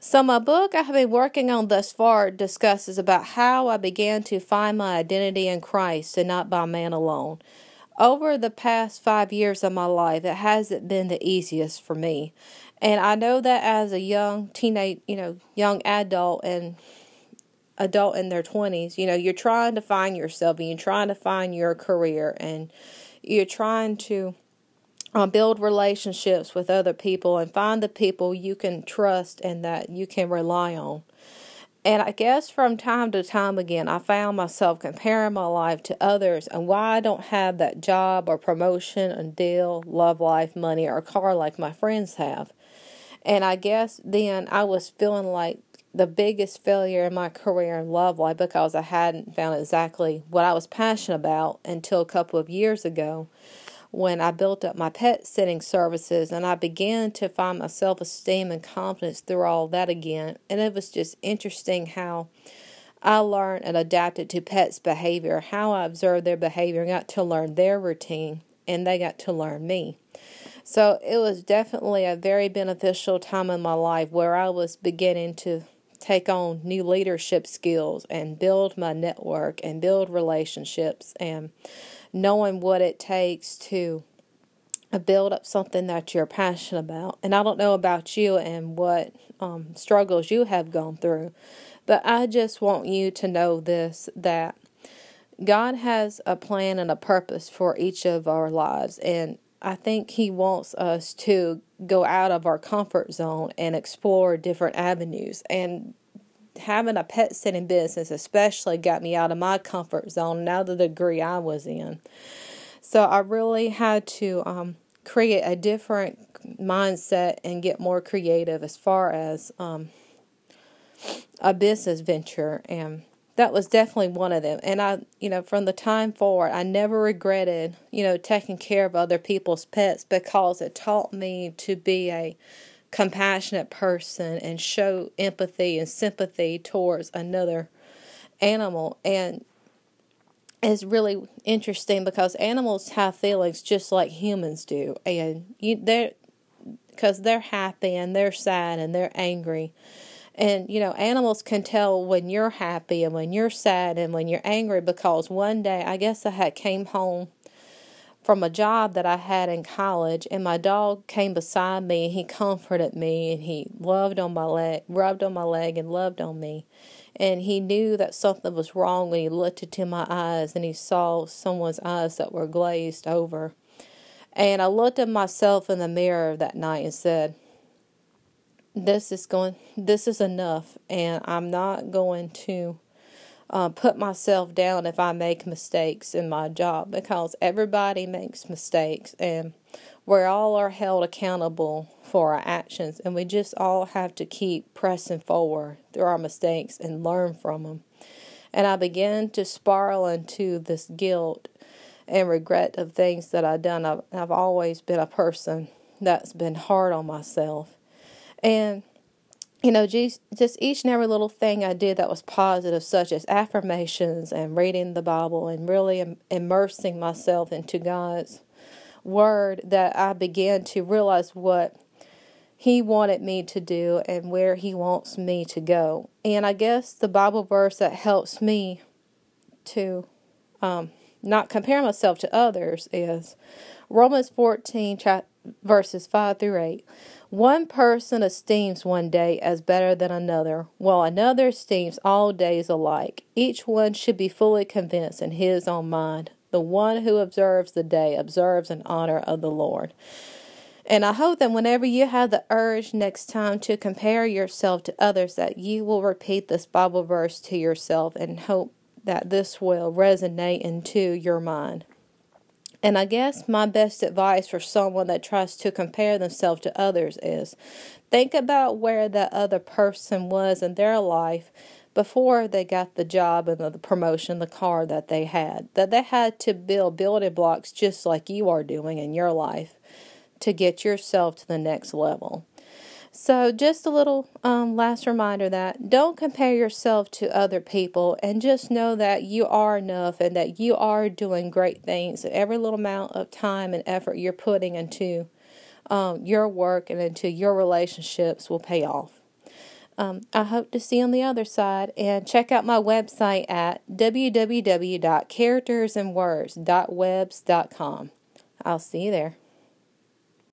So, my book I have been working on thus far discusses about how I began to find my identity in Christ and not by man alone. Over the past five years of my life, it hasn't been the easiest for me. And I know that as a young teenage, you know, young adult and adult in their 20s, you know, you're trying to find yourself and you're trying to find your career and you're trying to uh, build relationships with other people and find the people you can trust and that you can rely on. And I guess from time to time again, I found myself comparing my life to others and why I don't have that job or promotion and deal, love life, money, or car like my friends have. And I guess then I was feeling like the biggest failure in my career in love life because I hadn't found exactly what I was passionate about until a couple of years ago when I built up my pet sitting services and I began to find my self esteem and confidence through all that again. And it was just interesting how I learned and adapted to pets' behavior, how I observed their behavior, and got to learn their routine, and they got to learn me. So it was definitely a very beneficial time in my life where I was beginning to take on new leadership skills and build my network and build relationships and knowing what it takes to build up something that you're passionate about. And I don't know about you and what um, struggles you have gone through, but I just want you to know this that God has a plan and a purpose for each of our lives. And I think He wants us to go out of our comfort zone and explore different avenues. And having a pet sitting business, especially, got me out of my comfort zone, now the degree I was in. So I really had to um, create a different mindset and get more creative as far as um, a business venture. And that was definitely one of them. And I, you know, from the time forward, I never regretted, you know, taking care of other people's pets because it taught me to be a compassionate person and show empathy and sympathy towards another animal. And it's really interesting because animals have feelings just like humans do. And you, they're, because they're happy and they're sad and they're angry and, you know, animals can tell when you're happy and when you're sad and when you're angry because one day, I guess I had came home from a job that I had in college and my dog came beside me and he comforted me and he loved on my leg, rubbed on my leg and loved on me. And he knew that something was wrong when he looked into my eyes and he saw someone's eyes that were glazed over. And I looked at myself in the mirror that night and said, this is going this is enough and i'm not going to uh, put myself down if i make mistakes in my job because everybody makes mistakes and we're all are held accountable for our actions and we just all have to keep pressing forward through our mistakes and learn from them and i began to spiral into this guilt and regret of things that i've done. I've, I've always been a person that's been hard on myself and, you know, just, each and every little thing I did that was positive, such as affirmations and reading the Bible and really immersing myself into God's Word, that I began to realize what He wanted me to do and where He wants me to go. And I guess the Bible verse that helps me to um, not compare myself to others is Romans 14, verses 5 through 8. One person esteems one day as better than another, while another esteems all days alike. Each one should be fully convinced in his own mind. The one who observes the day observes in honor of the Lord. And I hope that whenever you have the urge next time to compare yourself to others, that you will repeat this Bible verse to yourself and hope that this will resonate into your mind. And I guess my best advice for someone that tries to compare themselves to others is think about where that other person was in their life before they got the job and the promotion, the car that they had. That they had to build building blocks just like you are doing in your life to get yourself to the next level. So, just a little um, last reminder that don't compare yourself to other people and just know that you are enough and that you are doing great things. Every little amount of time and effort you're putting into um, your work and into your relationships will pay off. Um, I hope to see you on the other side and check out my website at www.charactersandwords.webs.com. I'll see you there.